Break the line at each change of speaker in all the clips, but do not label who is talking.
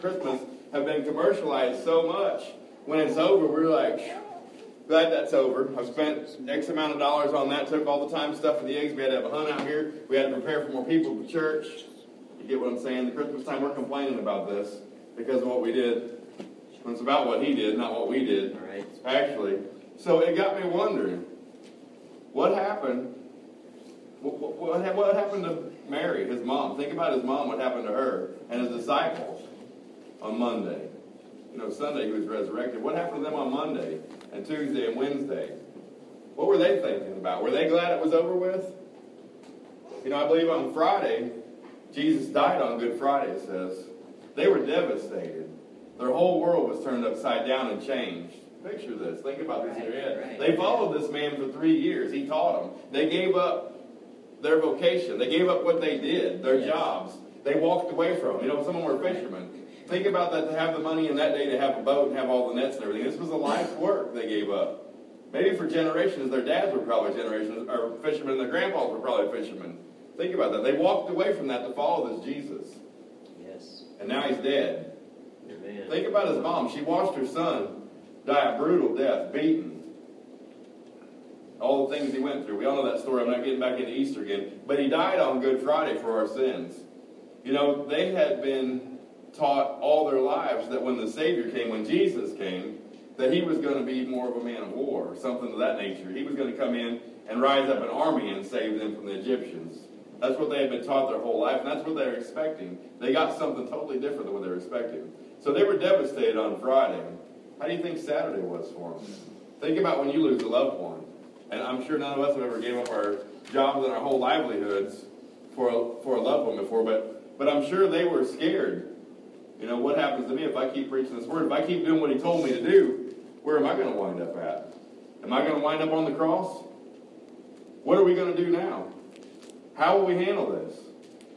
Christmas have been commercialized so much. When it's over, we're like, glad that's over. I've spent X amount of dollars on that, took all the time stuff for the eggs. We had to have a hunt out here. We had to prepare for more people for church. You get what I'm saying? The Christmas time, we're complaining about this because of what we did. It's about what he did, not what we did.
Right.
Actually. So it got me wondering, what happened? What, what, what happened to Mary, his mom? Think about his mom, what happened to her and his disciples on Monday. You know, Sunday he was resurrected. What happened to them on Monday and Tuesday and Wednesday? What were they thinking about? Were they glad it was over with? You know, I believe on Friday, Jesus died on Good Friday, it says. They were devastated. Their whole world was turned upside down and changed. Picture this. Think about this in your head.
Right.
They followed this man for three years. He taught them. They gave up their vocation. They gave up what they did, their
Yes.
jobs. They walked away from them. You know, some of them were fishermen. Think about that to have the money in that day to have a boat and have all the nets and everything. This was a life's work they gave up. Maybe for generations, their dads were probably generations, or fishermen, and their grandpas were probably fishermen. Think about that. They walked away from that to follow this Jesus.
Yes.
And now he's dead.
Amen.
Think about his mom. She watched her son die a brutal death, beaten. All the things he went through. We all know that story. I'm not getting back into Easter again. But he died on Good Friday for our sins. You know, they had been taught all their lives that when the Savior came, when Jesus came, that he was going to be more of a man of war, or something of that nature. He was going to come in and rise up an army and save them from the Egyptians. That's what they had been taught their whole life, and that's what they were expecting. They got something totally different than what they were expecting. So they were devastated on Friday. How do you think Saturday was for them? Think about when you lose a loved one. And I'm sure none of us have ever gave up our jobs and our whole livelihoods for a, for a loved one before, but, but I'm sure they were scared. You know, what happens to me if I keep preaching this word? If I keep doing what he told me to do, where am I going to wind up at? Am I going to wind up on the cross? What are we going to do now? How will we handle this?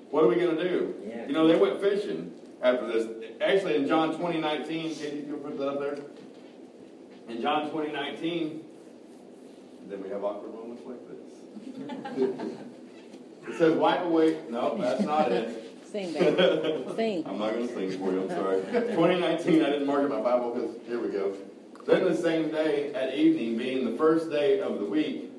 What are we going to do?
Yeah.
You know, they went fishing after this. Actually, in John 20, 19, can you put that up there? In John 20, 19, then we have awkward moments like this. it says, wipe away. No, that's not it.
Sing, baby. Sing.
I'm not going to sing for you, I'm sorry. 2019, I didn't mark in my Bible because, here we go. Then the same day at evening, being the first day of the week,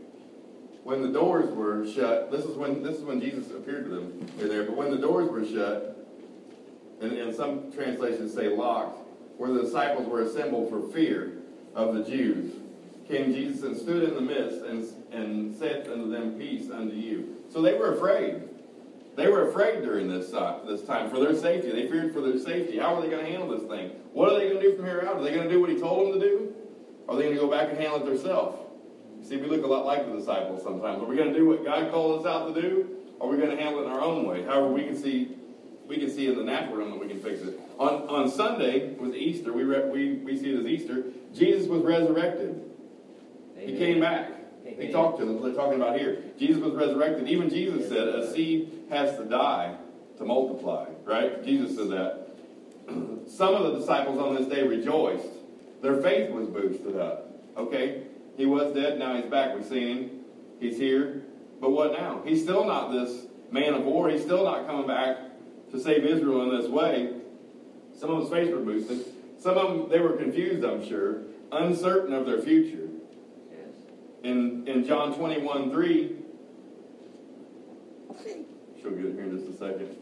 when the doors were shut, this is when this is when Jesus appeared to them. They're there, but when the doors were shut, and, and some translations say locked, where the disciples were assembled for fear of the Jews, came Jesus and stood in the midst and, and said unto them, Peace unto you. So they were afraid. They were afraid during this, uh, this time for their safety. They feared for their safety. How are they going to handle this thing? What are they going to do from here out? Are they going to do what he told them to do? Or are they going to go back and handle it themselves? See, we look a lot like the disciples sometimes. Are we going to do what God called us out to do? Or are we going to handle it in our own way? However, we can see we can see in the natural realm that we can fix it. On, on Sunday was Easter. We, re, we, we see it as Easter. Jesus was resurrected. He came back. He
Amen.
talked to them. They're talking about here. Jesus was resurrected. Even Jesus said, a seed has to die to multiply. Right? Jesus said that. Some of the disciples on this day rejoiced. Their faith was boosted up. Okay? He was dead. Now he's back. We've seen him. He's here. But what now? He's still not this man of war. He's still not coming back to save Israel in this way. Some of his faith were boosted. Some of them, they were confused, I'm sure, uncertain of their future. In, in John 21 3. She'll get it here in just a second.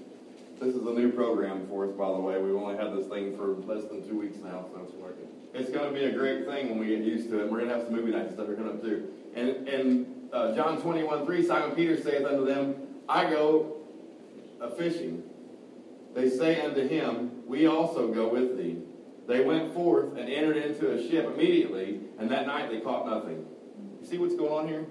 This is a new program for us, by the way. We've only had this thing for less than two weeks now, so it's working. It's going to be a great thing when we get used to it. We're going to have some movie nights and stuff coming up too. And, and uh, John 21 3, Simon Peter saith unto them, I go a fishing. They say unto him, We also go with thee. They went forth and entered into a ship immediately, and that night they caught nothing. See what's going on here?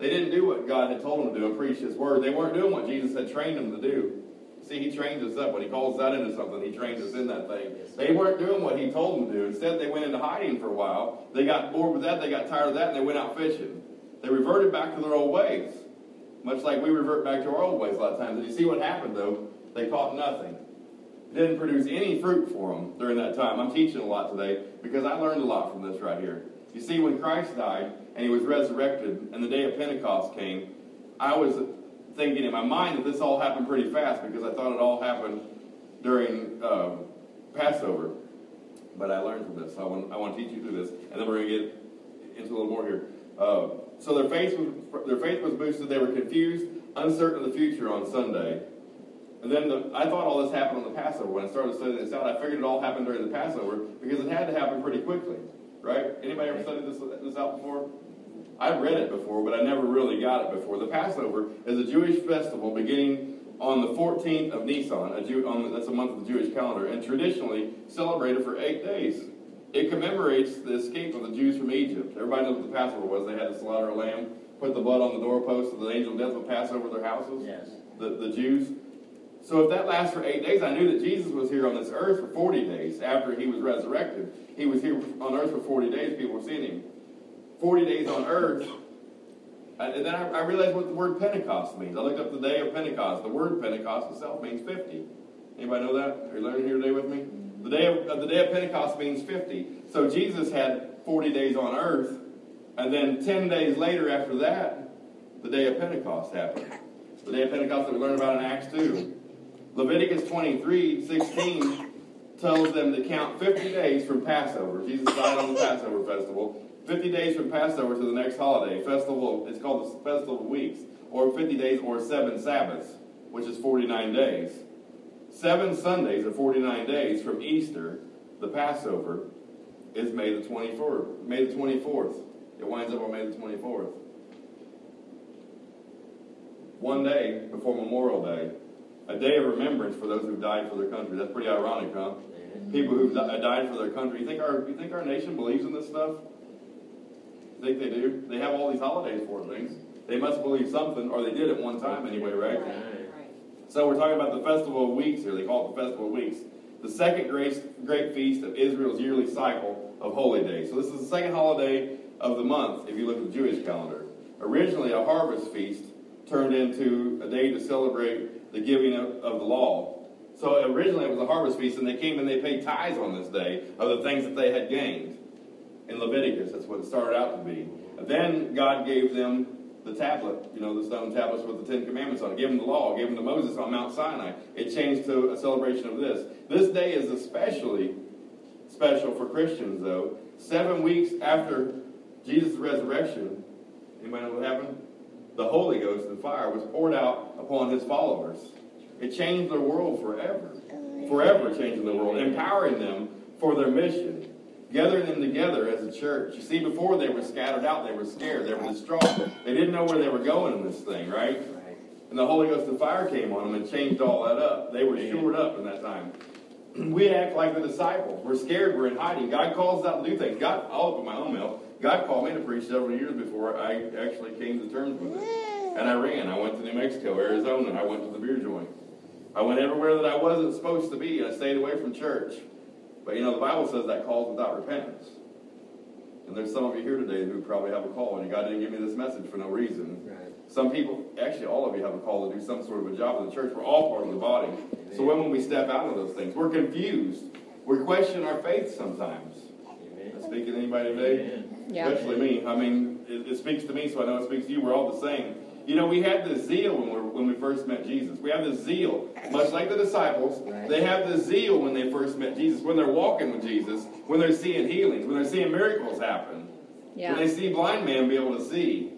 They didn't do what God had told them to do and preach His word. They weren't doing what Jesus had trained them to do. See, He trains us up. When He calls us out into something, He trains us in that thing. They weren't doing what He told them to do. Instead, they went into hiding for a while. They got bored with that. They got tired of that, and they went out fishing. They reverted back to their old ways, much like we revert back to our old ways a lot of times. And you see what happened, though? They caught nothing. It didn't produce any fruit for them during that time. I'm teaching a lot today because I learned a lot from this right here. You see, when Christ died and he was resurrected and the day of Pentecost came, I was thinking in my mind that this all happened pretty fast because I thought it all happened during uh, Passover. But I learned from this. So I want, I want to teach you through this, and then we're going to get into a little more here. Uh, so their faith was their faith was boosted. They were confused, uncertain of the future on Sunday. And then the, I thought all this happened on the Passover. When I started studying this out, I figured it all happened during the Passover because it had to happen pretty quickly, right? Anybody ever studied this this out before? I've read it before, but I never really got it before. The Passover is a Jewish festival beginning on the 14th of Nisan, a Jew, on the, that's a month of the Jewish calendar, and traditionally celebrated for eight days. It commemorates the escape of the Jews from Egypt. Everybody knows what the Passover was. They had to slaughter a lamb, put the blood on the doorpost, so the angel of death would pass over their houses.
Yes.
The, the Jews. So if that lasts for eight days, I knew that Jesus was here on this earth for 40 days after he was resurrected. He was here on earth for 40 days. People were seeing him. 40 days on earth. And then I, I realized what the word Pentecost means. I looked up the day of Pentecost. The word Pentecost itself means 50. Anybody know that? Are you learning here today with me? The day of, uh, the day of Pentecost means 50. So Jesus had 40 days on earth, and then 10 days later after that, the day of Pentecost happened. The day of Pentecost that we learn about in Acts 2. Leviticus 23, 16 tells them to count 50 days from Passover. Jesus died on the Passover festival. 50 days from Passover to the next holiday. Festival, it's called the Festival of Weeks, or 50 days, or seven Sabbaths, which is 49 days. Seven Sundays or 49 days from Easter, the Passover, is May the 24th. May the 24th. It winds up on May the 24th. One day before Memorial Day. A day of remembrance for those who died for their country. That's pretty ironic, huh? People who died for their country. You think our you think our nation believes in this stuff? Think they do? They have all these holidays for things. They must believe something, or they did at one time anyway, right? So we're talking about the Festival of Weeks here. They call it the Festival of Weeks. The second great, great feast of Israel's yearly cycle of holy days. So this is the second holiday of the month if you look at the Jewish calendar. Originally a harvest feast turned into a day to celebrate the giving of, of the law. So originally it was a harvest feast, and they came and they paid tithes on this day of the things that they had gained. In Leviticus, that's what it started out to be. Then God gave them the tablet, you know, the stone tablets with the Ten Commandments on it. Gave them the law, gave them to Moses on Mount Sinai. It changed to a celebration of this. This day is especially special for Christians, though. Seven weeks after Jesus' resurrection, anybody know what happened? The Holy Ghost and fire was poured out upon his followers. It changed their world forever. Oh, forever changing the world, empowering them for their mission gathering them together as a church. You see, before they were scattered out, they were scared, they were distraught. They didn't know where they were going in this thing, right?
Right.
And the Holy Ghost and fire came on them and changed all that up. They were shored up in that time. We act like the disciples. We're scared. We're in hiding. God calls us out to do things. God, I'll open my own mouth. God called me to preach several years before I actually came to terms with it. And I ran. I went to New Mexico, Arizona. I went to the beer joint. I went everywhere that I wasn't supposed to be. I stayed away from church. But you know, the Bible says that calls without repentance. And there's some of you here today who probably have a call, and God didn't give me this message for no reason.
Right.
Some people, actually, all of you have a call to do some sort of a job in the church. We're all part of the body. So when will we step out of those things? We're confused. We question our faith sometimes.
Amen.
Am I speaking to anybody today?
Amen.
Yeah.
Especially me. I mean, it, it speaks to me, so I know it speaks to you. We're all the same. You know, we had this zeal when, we when we first met Jesus. We have this zeal, much like the disciples.
Right.
They have this zeal when they first met Jesus, when they're walking with Jesus, when they're seeing healings, when they're seeing miracles happen,
Yeah.
when they see blind man be able to see.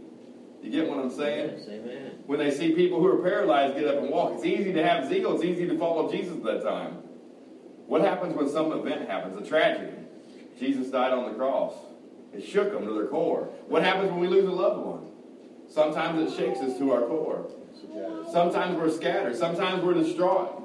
You get what I'm saying?
Yes, amen.
When they see people who are paralyzed get up and walk. It's easy to have zeal. It's easy to follow Jesus at that time. What happens when some event happens, a tragedy? Jesus died on the cross. It shook them to their core. What happens when we lose a loved one? Sometimes it shakes us to our core.
Yes, it does.
Sometimes we're scattered. Sometimes we're distraught.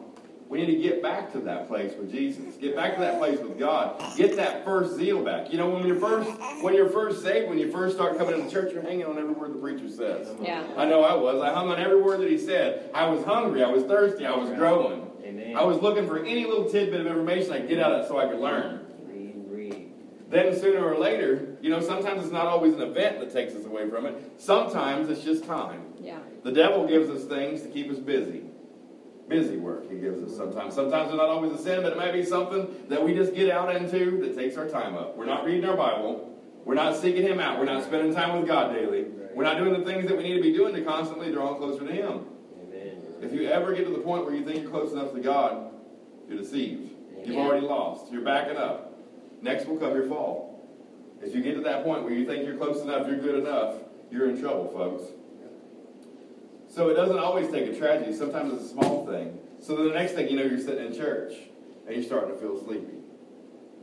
We need to get back to that place with Jesus. Get back to that place with God. Get that first zeal back. You know, when you're first when you're first saved, when you first start coming into church, you're hanging on every word the preacher says.
Yeah.
I know I was. I hung on every word that he said. I was hungry. I was thirsty. I was growing.
Amen.
I was looking for any little tidbit of information I could get out of it so I could learn.
Read and read.
Then sooner or later, you know, sometimes it's not always an event that takes us away from it. Sometimes it's just time.
Yeah.
The devil gives us things to keep us busy. Busy work he gives us sometimes. Sometimes it's not always a sin, but it might be something that we just get out into that takes our time up. We're not reading our Bible. We're not seeking him out. We're not spending time with God daily. We're not doing the things that we need to be doing to constantly draw closer to him.
Amen.
If you ever get to the point where you think you're close enough to God, you're deceived. You've
Amen.
already lost. You're backing up. Next will come your fall. If you get to that point where you think you're close enough, you're good enough, you're in trouble, folks. So it doesn't always take a tragedy. Sometimes it's a small thing. So then the next thing you know, you're sitting in church and you're starting to feel sleepy.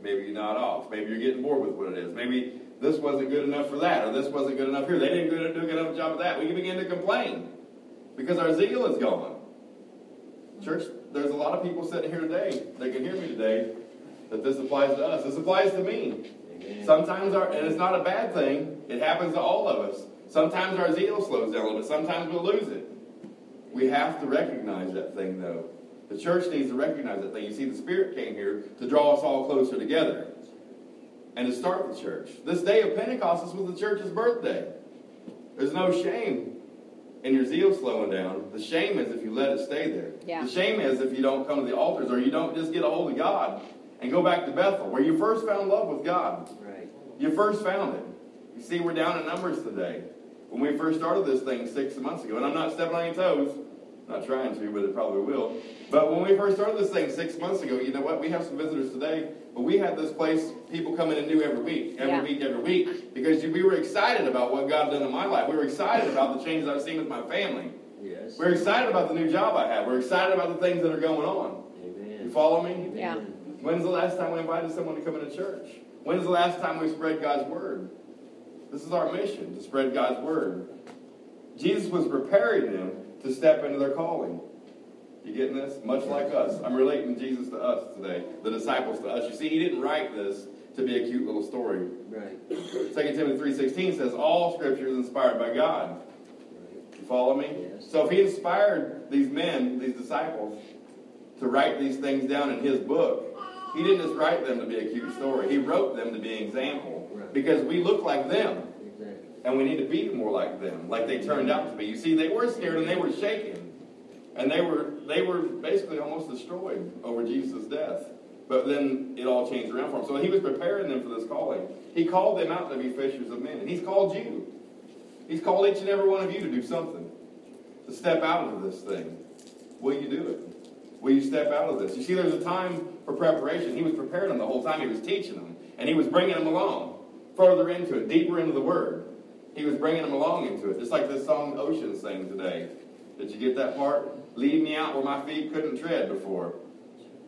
Maybe you're not off. Maybe you're getting bored with what it is. Maybe this wasn't good enough for that, or this wasn't good enough here. They didn't do a good enough job of that. We begin to complain because our zeal is gone. Church, there's a lot of people sitting here today They can hear me today that this applies to us. This applies to me.
Amen.
Sometimes our, and it's not a bad thing. It happens to all of us. Sometimes our zeal slows down a little bit. Sometimes we'll lose it. We have to recognize that thing, though. The church needs to recognize that thing. You see, the Spirit came here to draw us all closer together and to start the church. This day of Pentecost is was the church's birthday. There's no shame in your zeal slowing down. The shame is if you let it stay there.
Yeah.
The shame is if you don't come to the altars or you don't just get a hold of God and go back to Bethel, where you first found love with God.
Right.
You first found it. You see, we're down in numbers today. When we first started this thing six months ago, and I'm not stepping on your toes, not trying to, but it probably will. But when we first started this thing six months ago, you know what? We have some visitors today, but we had this place, people coming in new every week, every
Yeah.
week, every week, because we were excited about what God done in my life. We were excited about the changes I've seen with my family.
Yes.
We're excited about the new job I have. We're excited about the things that are going on.
Amen.
You follow me?
Amen.
Yeah.
When's the last time we invited someone to come into church? When's the last time we spread God's word? This is our mission to spread God's word. Jesus was preparing them to step into their calling. You getting this? Much like us. I'm relating Jesus to us today, the disciples to us. You see, he didn't write this to be a cute little story.
Right.
2 Timothy 3.16 says, all scripture is inspired by God.
Right.
You follow me?
Yes.
So if he inspired these men, these disciples, to write these things down in his book, he didn't just write them to be a cute story. He wrote them to be an example. Because we look like them, and we need to be more like them, like they turned out to be. You see, they were scared and they were shaken. And they were they were basically almost destroyed over Jesus' death. But then it all changed around for him. So he was preparing them for this calling. He called them out to be fishers of men. And he's called you. He's called each and every one of you to do something. To step out into this thing. Will you do it? Will you step out of this? You see, there's a time for preparation. He was preparing them the whole time he was teaching them. And he was bringing them along further into it, deeper into the Word. He was bringing them along into it. Just like this song Ocean sang today. Did you get that part? Lead me out where my feet couldn't tread before.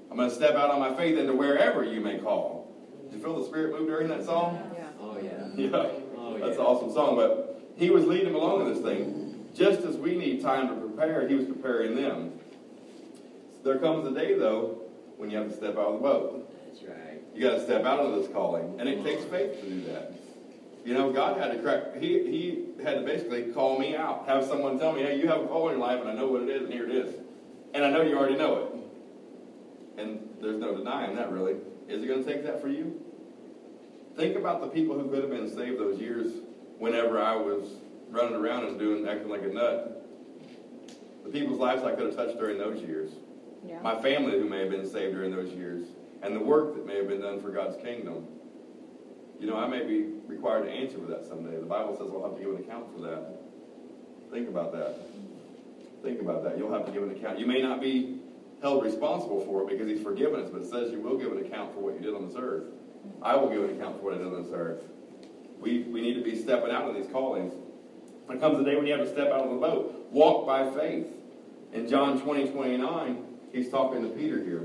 I'm going to step out on my faith into wherever you may call. Did you feel the Spirit move during that song? Yeah.
Oh yeah.
Yeah.
Oh,
That's
yeah.
an awesome song. But he was leading them along in this thing. Just as we need time to prepare, he was preparing them. There comes a day, though, when you have to step out of the boat.
That's right.
You got to step out of this calling, and it takes faith to do that. You know, God had to crack. He He had to basically call me out, have someone tell me, "Hey, you have a call in your life, and I know what it is, and here it is." And I know you already know it. And there's no denying that, really. Is it going to take that for you? Think about the people who could have been saved those years. Whenever I was running around and doing acting like a nut, the people's lives I could have touched during those years
Yeah.
my family who may have been saved during those years, and the work that may have been done for God's kingdom. You know, I may be required to answer for that someday. The Bible says I'll have to give an account for that. Think about that. Think about that. You'll have to give an account. You may not be held responsible for it because He's forgiven us, but it says you will give an account for what you did on this earth. I will give an account for what I did on this earth. We, we need to be stepping out in these callings. It comes the day when you have to step out of the boat, walk by faith. In John 20, 29, he's talking to Peter here.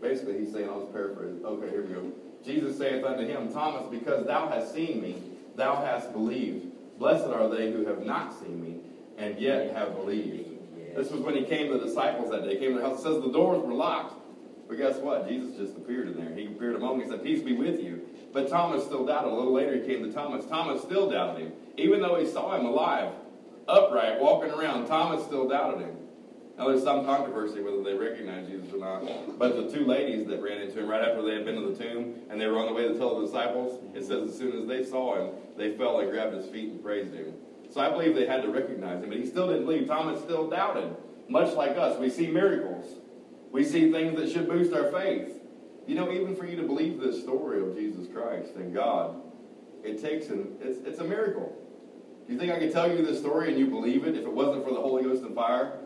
Basically, he's saying, I'll just paraphrase. Okay, here we go. Jesus saith unto him, Thomas, because thou hast seen me, thou hast believed. Blessed are they who have not seen me, and yet have believed. This was when he came to the disciples that day. He came to the house. It says the doors were locked. But guess what? Jesus just appeared in there. He appeared among them. He said, Peace be with you. But Thomas still doubted. A little later he came to Thomas. Thomas still doubted him. Even though he saw him alive, upright, walking around, Thomas still doubted him. Now there's some controversy whether they recognized Jesus or not. But the two ladies that ran into him right after they had been to the tomb and they were on the way to tell the disciples, it says as soon as they saw him, they fell and grabbed his feet and praised him. So I believe they had to recognize him, but he still didn't believe. Thomas still doubted, much like us. We see miracles. We see things that should boost our faith. You know, even for you to believe this story of Jesus Christ and God, it takes an it's it's a miracle. You think I could tell you this story and you believe it if it wasn't for the Holy Ghost and fire?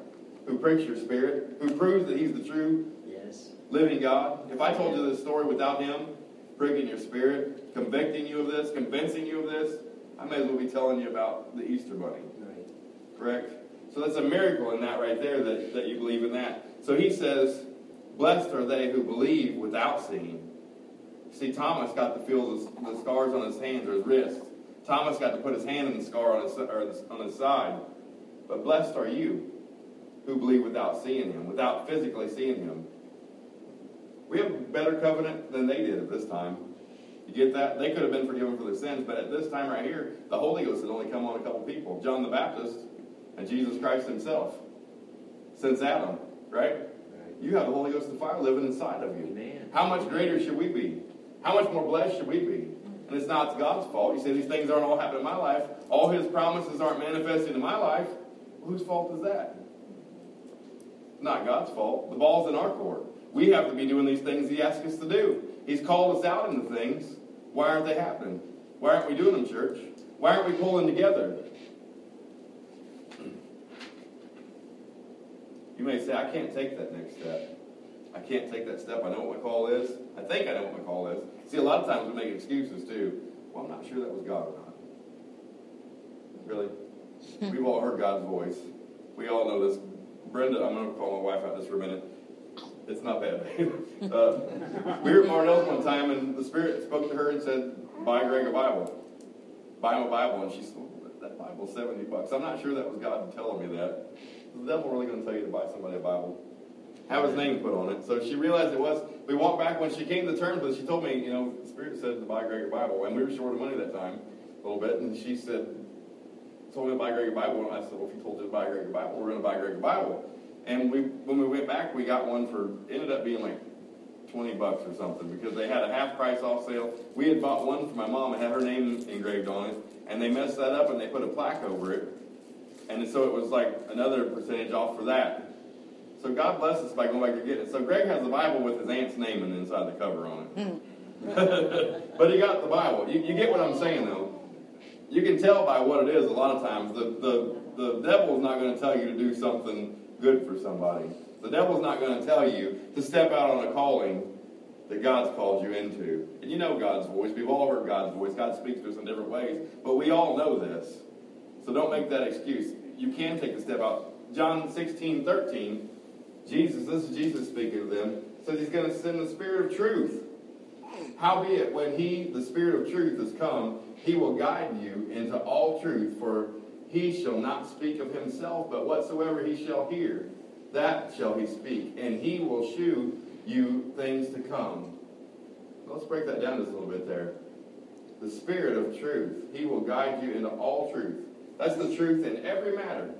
who pricks your spirit, who proves that He's the true
Yes.
living God. If I told you this story without Him pricking your spirit, convicting you of this, convincing you of this, I may as well be telling you about the Easter Bunny.
Right.
Correct? So that's a miracle in that right there that, that you believe in that. So he says, Blessed are they who believe without seeing. See, Thomas got to feel the, the scars on his hands or his wrists. Thomas got to put his hand in the scar on his, or on his side. But blessed are you who believe without seeing him, without physically seeing him. We have a better covenant than they did at this time. You get that? They could have been forgiven for their sins, but at this time right here, the Holy Ghost had only come on a couple people John the Baptist and Jesus Christ himself. Since Adam, right?
Right.
You have the Holy Ghost and fire living inside of you.
Amen.
How much greater should we be? How much more blessed should we be? And it's not God's fault. You say these things aren't all happening in my life. All His promises aren't manifesting in my life. Well, whose fault is that? Not God's fault. The ball's in our court. We have to be doing these things He asks us to do. He's called us out into things. Why aren't they happening? Why aren't we doing them, church? Why aren't we pulling together? You may say, I can't take that next step. I can't take that step. I know what my call is. I think I know what my call is. See, a lot of times we make excuses too. Well, I'm not sure that was God or not. Really? We've all heard God's voice. We all know this. Brenda, I'm going to call my wife out just for a minute. It's not bad. uh, we were at Mardel's one time, and the Spirit spoke to her and said, Buy Greg a Bible. Buy him a Bible. And she said, That Bible's 70 bucks. I'm not sure that was God telling me that. Is the devil really going to tell you to buy somebody a Bible? Have his name put on it. So she realized it was. We walked back when she came to terms with it. She told me, you know, the Spirit said to buy Greg a Bible. And we were short of money that time, a little bit. And she said, told me to buy Greg a Bible. And I said, well, if you told you to buy Greg a Bible, we're going to buy Greg a Bible. And we, when we went back, we got one for, ended up being like 20 bucks or something because they had a half price off sale. We had bought one for my mom and had her name engraved on it. And they messed that up and they put a plaque over it. And so it was like another percentage off for that. So God bless us by going back to get it. So Greg has the Bible with his aunt's name and inside the cover on it. Hmm. but he got the Bible. You, you get what I'm saying, though. You can tell by what it is a lot of times. The, the, the devil's not going to tell you to do something good for somebody. The devil's not going to tell you to step out on a calling that God's called you into. And you know God's voice. We've all heard God's voice. God speaks to us in different ways. But we all know this. So don't make that excuse. You can take the step out. John 16, 13, Jesus, this is Jesus speaking to them, says he's going to send the Spirit of truth. Howbeit, when he, the Spirit of truth, has come, he will guide you into all truth, for he shall not speak of himself, but whatsoever he shall hear, that shall he speak, and he will shew you things to come. Let's break that down just a little bit there. The Spirit of truth, he will guide you into all truth. That's the truth in every matter.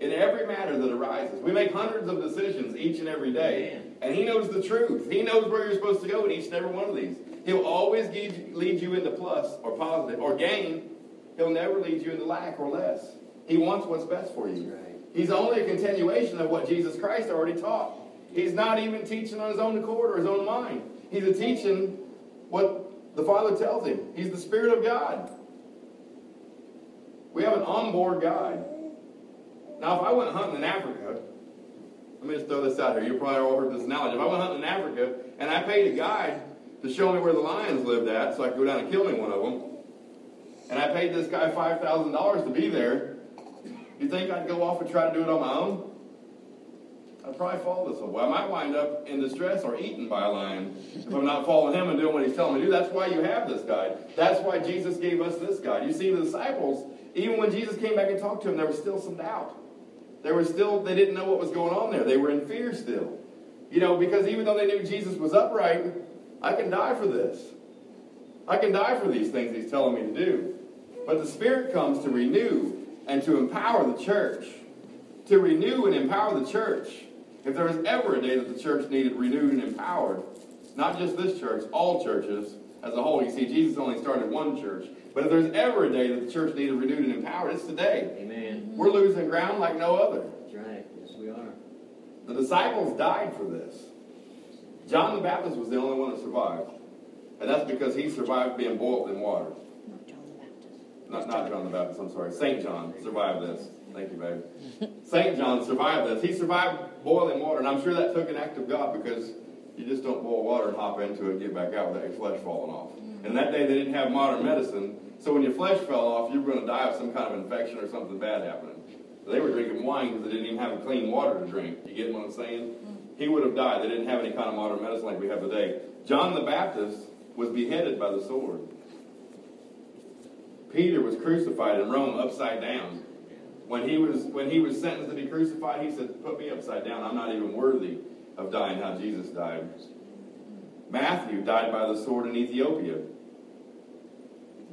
In every matter that arises. We make hundreds of decisions each and every day.
Amen.
And he knows the truth. He knows where you're supposed to go in each and every one of these. He'll always lead you into plus or positive or gain. He'll never lead you into lack or less. He wants what's best for you.
Right.
He's only a continuation of what Jesus Christ already taught. He's not even teaching on his own accord or his own mind. He's a teaching what the Father tells him. He's the Spirit of God. We have an onboard guide. Now, if I went hunting in Africa, let me just throw this out here. You probably all heard this analogy. If I went hunting in Africa and I paid a guide to show me where the lions lived at so I could go down and kill me one of them, and I paid this guy $5,000 to be there, you think I'd go off and try to do it on my own? I'd probably fall this way. I might wind up in distress or eaten by a lion if I'm not following him and doing what he's telling me to do. That's why you have this guide. That's why Jesus gave us this guide. You see, the disciples, even when Jesus came back and talked to them, there was still some doubt. There was still, they didn't know what was going on there. They were in fear still. You know, because even though they knew Jesus was upright, I can die for this. I can die for these things he's telling me to do. But the Spirit comes to renew and to empower the church. To renew and empower the church. If there was ever a day that the church needed renewed and empowered, not just this church, all churches as a whole. You see, Jesus only started one church. But if there's ever a day that the church needed renewed and empowered, it's today.
Amen.
We're losing ground like no other.
That's right. Yes, we are.
The disciples died for this. John the Baptist was the only one that survived. And that's because he survived being boiled in water.
Not John the Baptist.
Not, not John the Baptist, I'm sorry. St. John survived this. Thank you, babe. St. John survived this. He survived boiling water, and I'm sure that took an act of God because you just don't boil water and hop into it and get back out without your flesh falling off. Mm-hmm. And that day they didn't have modern medicine, so when your flesh fell off, you were going to die of some kind of infection or something bad happening. They were drinking wine because they didn't even have clean water to drink. You get what I'm saying? Mm-hmm. He would have died. They didn't have any kind of modern medicine like we have today. John the Baptist was beheaded by the sword. Peter was crucified in Rome upside down. When he was when he was sentenced to be crucified, he said, "Put me upside down. I'm not even worthy of dying how Jesus died." Matthew died by the sword in Ethiopia.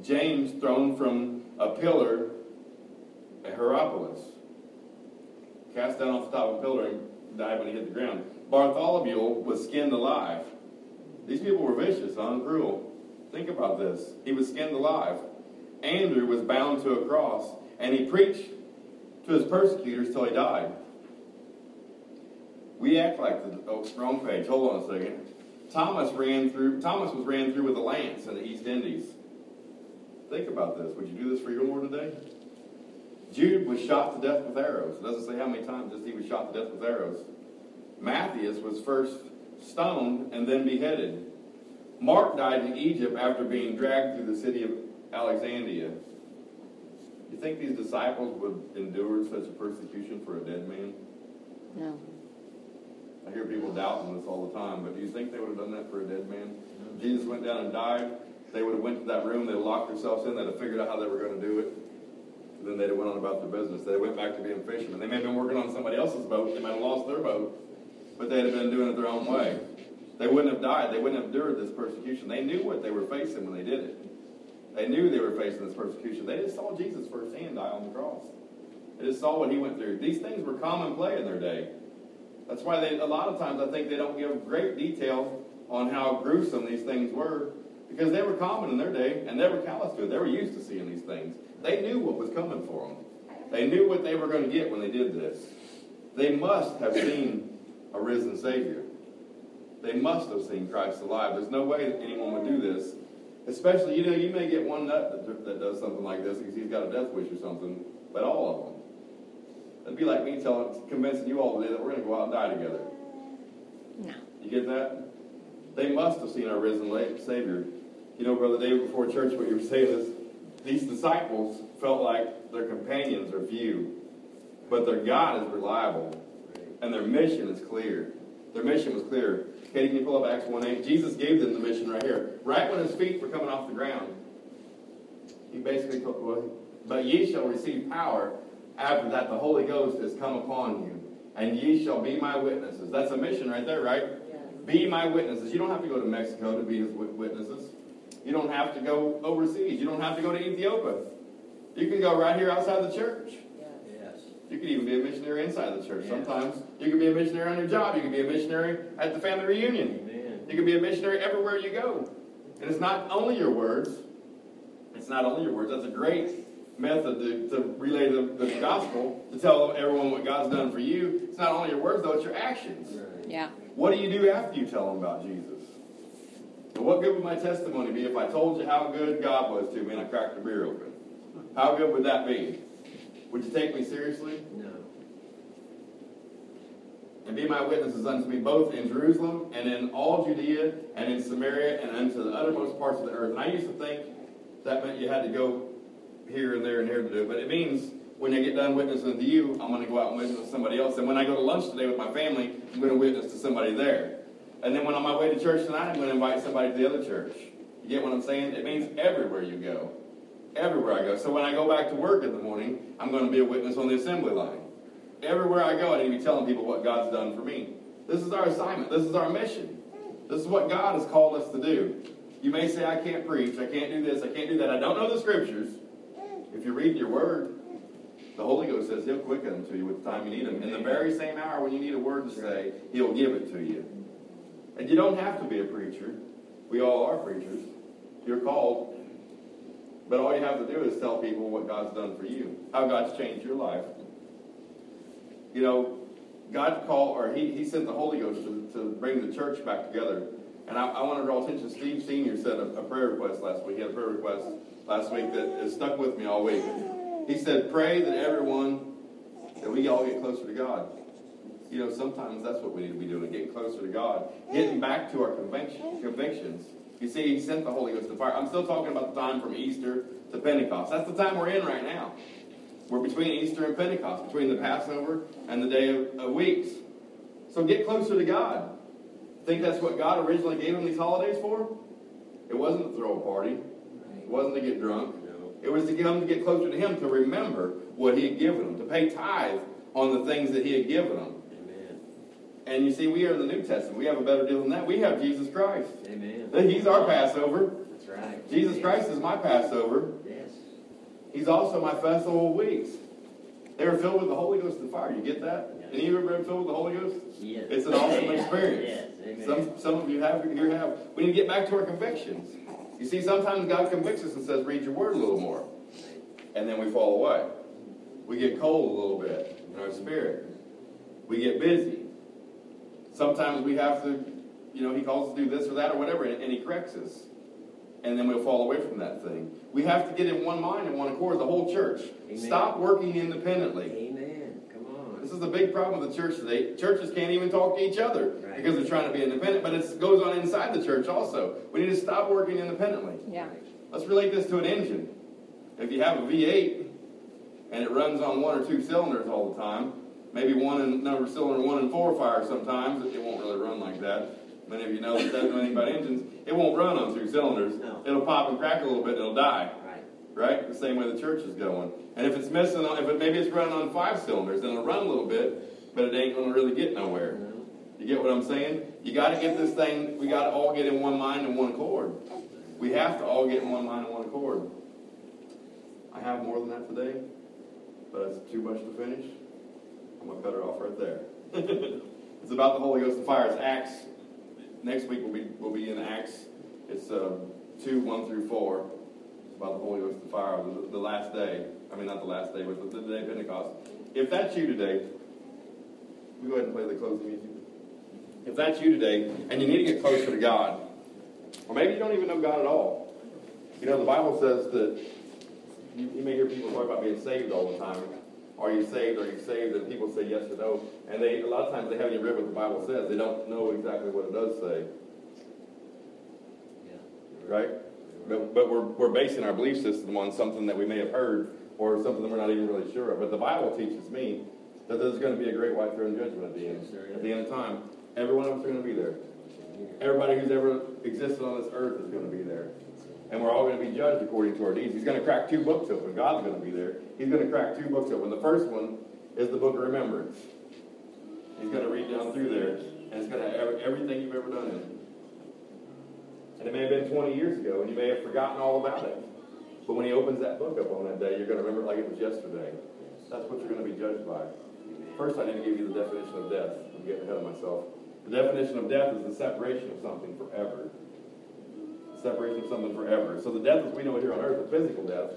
James thrown from a pillar at Hierapolis. Cast down off the top of a pillar and died when he hit the ground. Bartholomew was skinned alive. These people were vicious, huh, and cruel. Think about this. He was skinned alive. Andrew was bound to a cross, and he preached to his persecutors till he died. We act like the oh, wrong page. Hold on a second. Thomas ran through. Thomas was ran through with a lance in the East Indies. Think about this. Would you do this for your Lord today? Jude was shot to death with arrows. It doesn't say how many times, just he was shot to death with arrows. Matthias was first stoned and then beheaded. Mark died in Egypt after being dragged through the city of Alexandria. You think these disciples would endure such a persecution for a dead man?
No.
I hear people doubting this all the time, but do you think they would have done that for a dead man? Jesus went down and died. They would have went to that room. They'd locked themselves in. They'd have figured out how they were going to do it. And then they'd have went on about their business. They went back to being fishermen. They may have been working on somebody else's boat. They might have lost their boat, but they'd have been doing it their own way. They wouldn't have died. They wouldn't have endured this persecution. They knew what they were facing when they did it. They knew they were facing this persecution. They just saw Jesus firsthand die on the cross. They just saw what he went through. These things were common play in their day. That's why they, a lot of times I think they don't give great detail on how gruesome these things were because they were common in their day and they were callous to it. They were used to seeing these things. They knew what was coming for them. They knew what they were going to get when they did this. They must have seen a risen Savior. They must have seen Christ alive. There's no way that anyone would do this. Especially, you know, you may get one nut that, that does something like this because he's got a death wish or something, but all of them. It'd be like me telling, convincing you all today that we're going to go out and die together.
No.
You get that? They must have seen our risen Savior. You know, Brother David, before church, what you were saying is these disciples felt like their companions are few, but their God is reliable, and their mission is clear. Their mission was clear. Katie, can you pull up Acts 1 8? Jesus gave them the mission right here. Right when his feet were coming off the ground, he basically told, well, but ye shall receive power after that the Holy Ghost has come upon you, and ye shall be my witnesses. That's a mission right there, right? Be my witnesses. You don't have to go to Mexico to be his witnesses. You don't have to go overseas. You don't have to go to Ethiopia. You can go right here outside the church.
Yes.
You can even be a missionary inside the church.
Yeah.
Sometimes you can be a missionary on your job. You can be a missionary at the family reunion.
Amen.
You can be a missionary everywhere you go. And it's not only your words. It's not only your words. That's a great method to, to relay the, the gospel, to tell everyone what God's done for you. It's not only your words, though, it's your actions.
Right.
Yeah.
What do you do after you tell them about Jesus? And what good would my testimony be if I told you how good God was to me and I cracked the beer open? How good would that be? Would you take me seriously?
No.
And be my witnesses unto me both in Jerusalem and in all Judea and in Samaria and unto the uttermost parts of the earth. And I used to think that meant you had to go here and there and here to do. But it means when I get done witnessing to you, I'm going to go out and witness to somebody else. And when I go to lunch today with my family, I'm going to witness to somebody there. And then when I'm on my way to church tonight, I'm going to invite somebody to the other church. You get what I'm saying? It means everywhere you go. Everywhere I go. So when I go back to work in the morning, I'm going to be a witness on the assembly line. Everywhere I go, I need to be telling people what God's done for me. This is our assignment. This is our mission. This is what God has called us to do. You may say, I can't preach. I can't do this. I can't do that. I don't know the scriptures. If you read your word, the Holy Ghost says He'll quicken them to you with the time you need them. In the very same hour when you need a word to say, He'll give it to you. And you don't have to be a preacher. We all are preachers. You're called. But all you have to do is tell people what God's done for you, how God's changed your life. You know, God called, or He, he sent the Holy Ghost to, to bring the church back together. And I, I want to draw attention. Steve Sr. said a, a prayer request last week. He had a prayer request last week that has stuck with me all week. He said, Pray that everyone that we all get closer to God. You know, sometimes that's what we need to be doing, getting closer to God, getting back to our conviction, convictions. You see, He sent the Holy Ghost to fire. I'm still talking about the time from Easter to Pentecost. That's the time we're in right now. We're between Easter and Pentecost, between the Passover and the Day of, of Weeks. So get closer to God. Think that's what God originally gave them these holidays for? It wasn't to throw a party. It wasn't to get drunk.
No.
It was to get them to get closer to Him, to remember what He had given them, to pay tithe on the things that He had given them.
Amen.
And you see, we are in the New Testament. We have a better deal than that. We have Jesus Christ.
Amen.
He's our Passover.
That's right.
Jesus
Yes.
Christ is my Passover.
Yes.
He's also my festival of weeks. They were filled with the Holy Ghost and fire. You get that?
Yes.
Any of you ever been filled with the Holy Ghost?
Yes.
It's an awesome experience.
Yes. Amen.
Some, some of you have here have. We need to get back to our convictions. You see, sometimes God convicts us and says, read your word a little more. And then we fall away. We get cold a little bit in our spirit. We get busy. Sometimes we have to, you know, he calls us to do this or that or whatever, and, and he corrects us. And then we'll fall away from that thing. We have to get in one mind and one accord, the whole church.
Amen.
Stop working independently.
Amen. Come on.
This is the big problem with the church today. Churches can't even talk to each other
Right.
because they're trying to be independent, but it goes on inside the church also. We need to stop working independently.
Yeah.
Let's relate this to an engine. If you have a V8 and it runs on one or two cylinders all the time, maybe one and number cylinder one and four fire sometimes, it won't really run like that. Many of you know that doesn't know anything about engines. It won't run on two cylinders.
No.
It'll pop and crack a little bit and it'll die.
Right.
The same way the church is going. And if it's missing if it, maybe it's running on five cylinders, then it'll run a little bit, but it ain't going to really get nowhere. You get what I'm saying? You got to get this thing, we got to all get in one mind and one accord. We have to all get in one mind and one accord. I have more than that today, but it's too much to finish. I'm going to cut it off right there. it's about the Holy Ghost and fire. It's Acts. Next week we'll be, we'll be in Acts. It's uh, 2, 1 through 4. About the Holy Ghost and fire, the, the last day. I mean, not the last day, but the, the day of Pentecost. If that's you today, we go ahead and play the closing music. If that's you today, and you need to get closer to God, or maybe you don't even know God at all. You know, the Bible says that you, you may hear people talk about being saved all the time. Are you saved? Are you saved? And people say yes or no. And they a lot of times they haven't even read what the Bible says. They don't know exactly what it does say.
Yeah.
Right? But, but we're, we're basing our belief system on something that we may have heard or something that we're not even really sure of. But the Bible teaches me that there's going to be a great white throne judgment at the end.
Yes, there is.
At the end of time. Every one of us are going to be there. Everybody who's ever existed on this earth is going to be there. And we're all going to be judged according to our deeds. He's going to crack two books open. God's going to be there. He's going to crack two books open. The first one is the book of remembrance. He's going to read down through there, and it's going to have everything you've ever done in it. And it may have been 20 years ago, and you may have forgotten all about it. But when he opens that book up on that day, you're going to remember it like it was yesterday. That's what you're going to be judged by. First, I need to give you the definition of death. I'm getting ahead of myself. The definition of death is the separation of something forever. Separation of something forever. So the death as we know it here on earth, the physical death.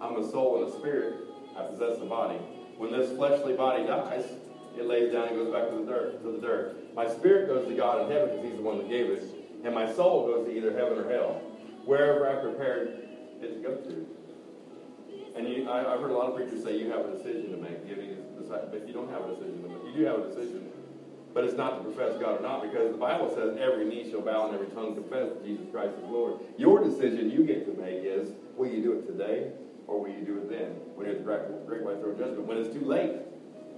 I'm a soul and a spirit. I possess a body. When this fleshly body dies, it lays down and goes back to the dirt. To the dirt. My spirit goes to God in heaven because He's the one that gave it, and my soul goes to either heaven or hell, wherever I prepared it to go to. And you, I, I've heard a lot of preachers say you have a decision to make, giving, but you don't have a decision to make. You do have a decision, but it's not to profess God or not, because the Bible says every knee shall bow and every tongue confess that Jesus Christ is Lord. Your decision you get to make is, will you do it today, or will you do it then, when the great, great white throne judgment, when it's too late?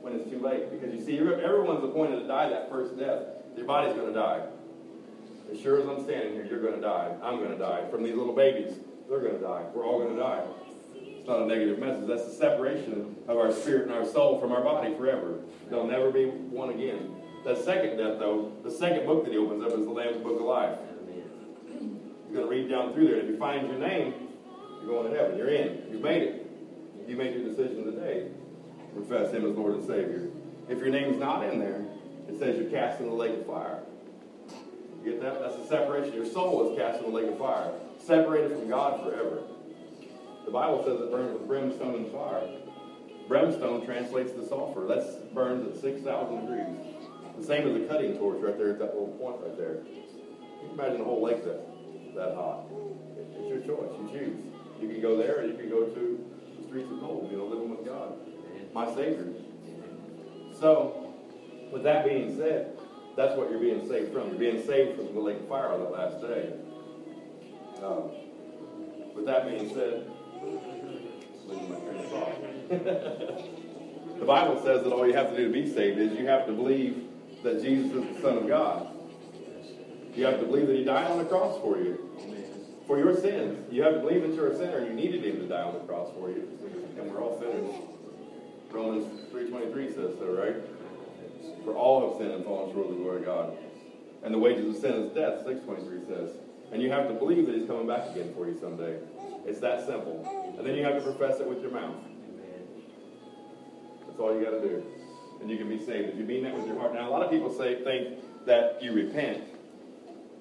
When it's too late, because you see, everyone's appointed to die that first death. Your body's going to die. As sure as I'm standing here, you're going to die. I'm going to die. From these little babies, they're going to die. We're all going to die. It's not a negative message. That's the separation of our spirit and our soul from our body forever. They'll never be one again. That second death, though, the second book that he opens up is the Lamb's Book of Life. You're going to read down through there. And If you find your name, you're going to heaven. You're in. You've made it. You made your decision today. Profess Him as Lord and Savior. If your name's not in there, it says you're cast in the lake of fire. Get that? That's the separation. Your soul is cast in the lake of fire, separated from God forever. The Bible says it burns with brimstone and fire. Brimstone translates to sulfur. That burns at 6,000 degrees. The same as a cutting torch right there at that little point right there. You can imagine the whole lake that, that hot. It's your choice. You choose. You can go there or you can go to the streets of gold, you know, living with God. My Savior. So, with that being said, that's what you're being saved from. You're being saved from the lake of fire on the last day. Um, with that being said, the Bible says that all you have to do to be saved is you have to believe that Jesus is the Son of God. You have to believe that He died on the cross for you, for your sins. You have to believe that you're a sinner and you needed Him to die on the cross for you. And we're all sinners. Romans 3.23 says so, right? For all have sinned and fallen short of the glory of God. And the wages of sin is death, 6.23 says. And you have to believe that He's coming back again for you someday. It's that simple. And then you have to profess it with your mouth. That's all you got to do. And you can be saved. If you mean that with your heart. Now, a lot of people say think that you repent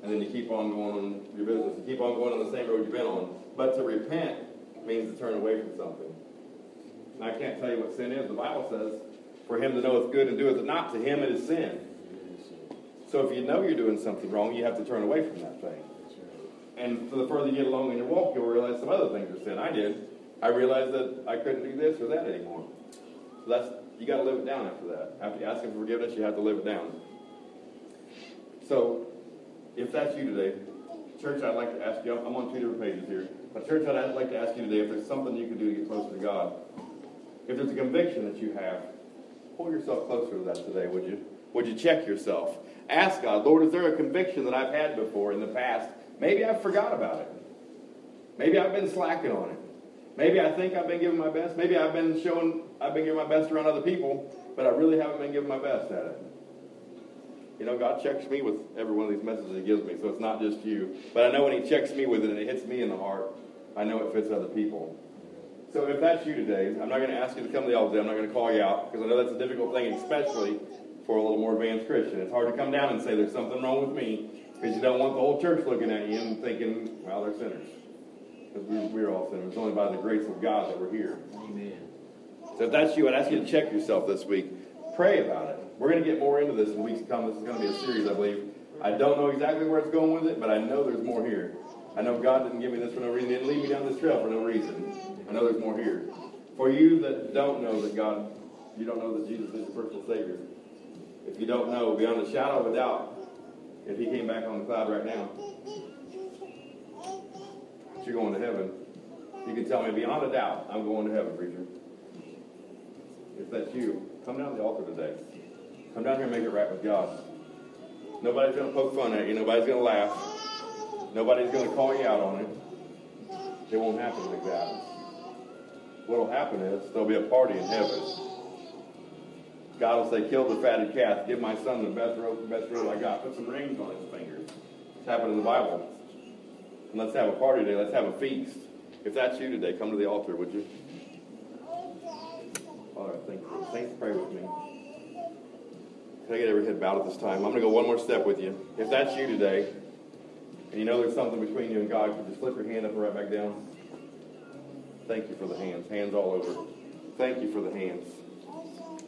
and then you keep on going on your business. You keep on going on the same road you've been on. But to repent means to turn away from something. And I can't tell you what sin is. The Bible says, for him to know it's good and doeth it not, to him it is sin. So if you know you're doing something wrong, you have to turn away from that thing. And the further you get along in your walk, you'll realize some other things are sin. I did. I realized that I couldn't do this or that anymore. So that's you got to live it down after that. After you ask him for forgiveness, you have to live it down. So, if that's you today, church, I'd like to ask you. I'm on two different pages here. But church, I'd like to ask you today if there's something you can do to get closer to God. If there's a conviction that you have, pull yourself closer to that today, would you? Would you check yourself? Ask God, Lord, is there a conviction that I've had before in the past? Maybe I forgot about it. Maybe I've been slacking on it. Maybe I think I've been giving my best. Maybe I've been showing, I've been giving my best around other people, but I really haven't been giving my best at it. You know, God checks me with every one of these messages He gives me, so it's not just you. But I know when He checks me with it and it hits me in the heart, I know it fits other people. So if that's you today, I'm not going to ask you to come to the altar. I'm not going to call you out because I know that's a difficult thing, especially for a little more advanced Christian. It's hard to come down and say there's something wrong with me because you don't want the whole church looking at you and thinking, well, they're sinners. Because we're, we're all sinners. It's only by the grace of God that we're here.
Amen.
So if that's you, I'd ask you to check yourself this week. Pray about it. We're going to get more into this in weeks to come. This is going to be a series, I believe. I don't know exactly where it's going with it, but I know there's more here. I know God didn't give me this for no reason. He didn't lead me down this trail for no reason. I know there's more here. For you that don't know that God, you don't know that Jesus is your personal Savior. If you don't know, beyond a shadow of a doubt, if He came back on the cloud right now, you're going to heaven, you can tell me beyond a doubt, I'm going to heaven, preacher. If that's you, come down to the altar today. Come down here and make it right with God. Nobody's going to poke fun at you. Nobody's going to laugh. Nobody's going to call you out on it. It won't happen like that. What will happen is there'll be a party in heaven. God will say, kill the fatted calf. Give my son the best robe, the best robe I got. Put some rings on his fingers. It's happened in the Bible. And let's have a party today. Let's have a feast. If that's you today, come to the altar, would you? Father, thank you. Saints, pray with me. Can I get every head bowed at this time? I'm going to go one more step with you. If that's you today, and you know there's something between you and God, could you slip your hand up and right back down? Thank you for the hands. Hands all over. Thank you for the hands.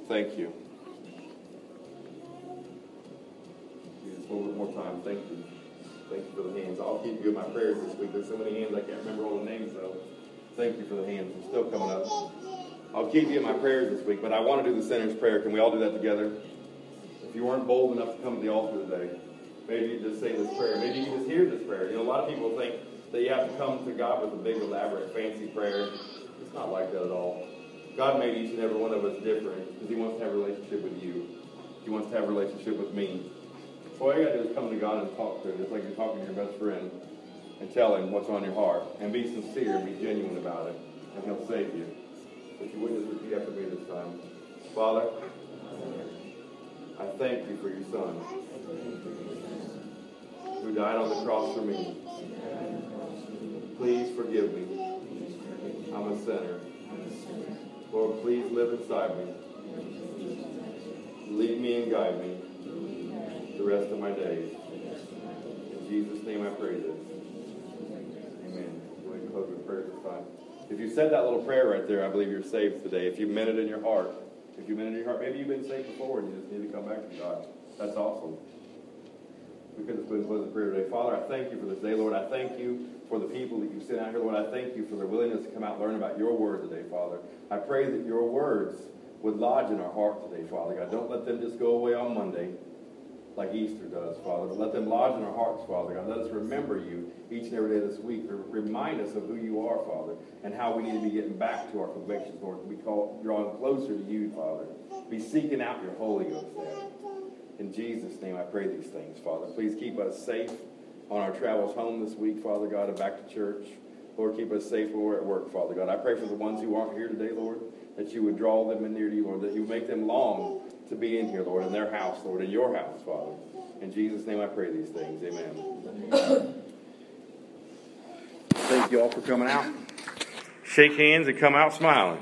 Thank you. Just a little bit more time. Thank you. Thank you for the hands. I'll keep you in my prayers this week. There's so many hands I can't remember all the names though. Thank you for the hands. They're still coming up. I'll keep you in my prayers this week, but I want to do the sinner's prayer. Can we all do that together? If you weren't bold enough to come to the altar today, maybe you just say this prayer. Maybe you can just hear this prayer. You know, a lot of people think that you have to come to God with a big, elaborate, fancy prayer. It's not like that at all. God made each and every one of us different because He wants to have a relationship with you. He wants to have a relationship with me. So all you got to do is come to God and talk to Him, just like you're talking to your best friend, and tell Him what's on your heart. And be sincere be genuine about it, and He'll save you. If you would just repeat after me this time. Father, I thank you for your Son who died on the cross for me. Please forgive me. I'm a sinner. Lord, please live inside me. Lead me and guide me the rest of my days. In Jesus' name I pray this. Amen. Go ahead and close with prayer this time. If you said that little prayer right there, I believe you're saved today. If you meant it in your heart, if you meant it in your heart, maybe you've been saved before and you just need to come back to God. That's awesome. We could have close the prayer today. Father, I thank you for this day, Lord. I thank you for the people that you sent out here, Lord. I thank you for their willingness to come out and learn about your word today, Father. I pray that your words would lodge in our heart today, Father God. Don't let them just go away on Monday like Easter does, Father, but let them lodge in our hearts, Father God. Let us remember you each and every day this week. Remind us of who you are, Father, and how we need to be getting back to our convictions, Lord. We call drawing closer to you, Father. Be seeking out your Holy Ghost. In Jesus' name, I pray these things, Father. Please keep us safe on our travels home this week, Father God, and back to church. Lord, keep us safe when we're at work, Father God. I pray for the ones who aren't here today, Lord, that you would draw them in near to you, Lord, that you would make them long to be in here, Lord, in their house, Lord, in your house, Father. In Jesus' name I pray these things. Amen. Thank you all for coming out. Shake hands and come out smiling.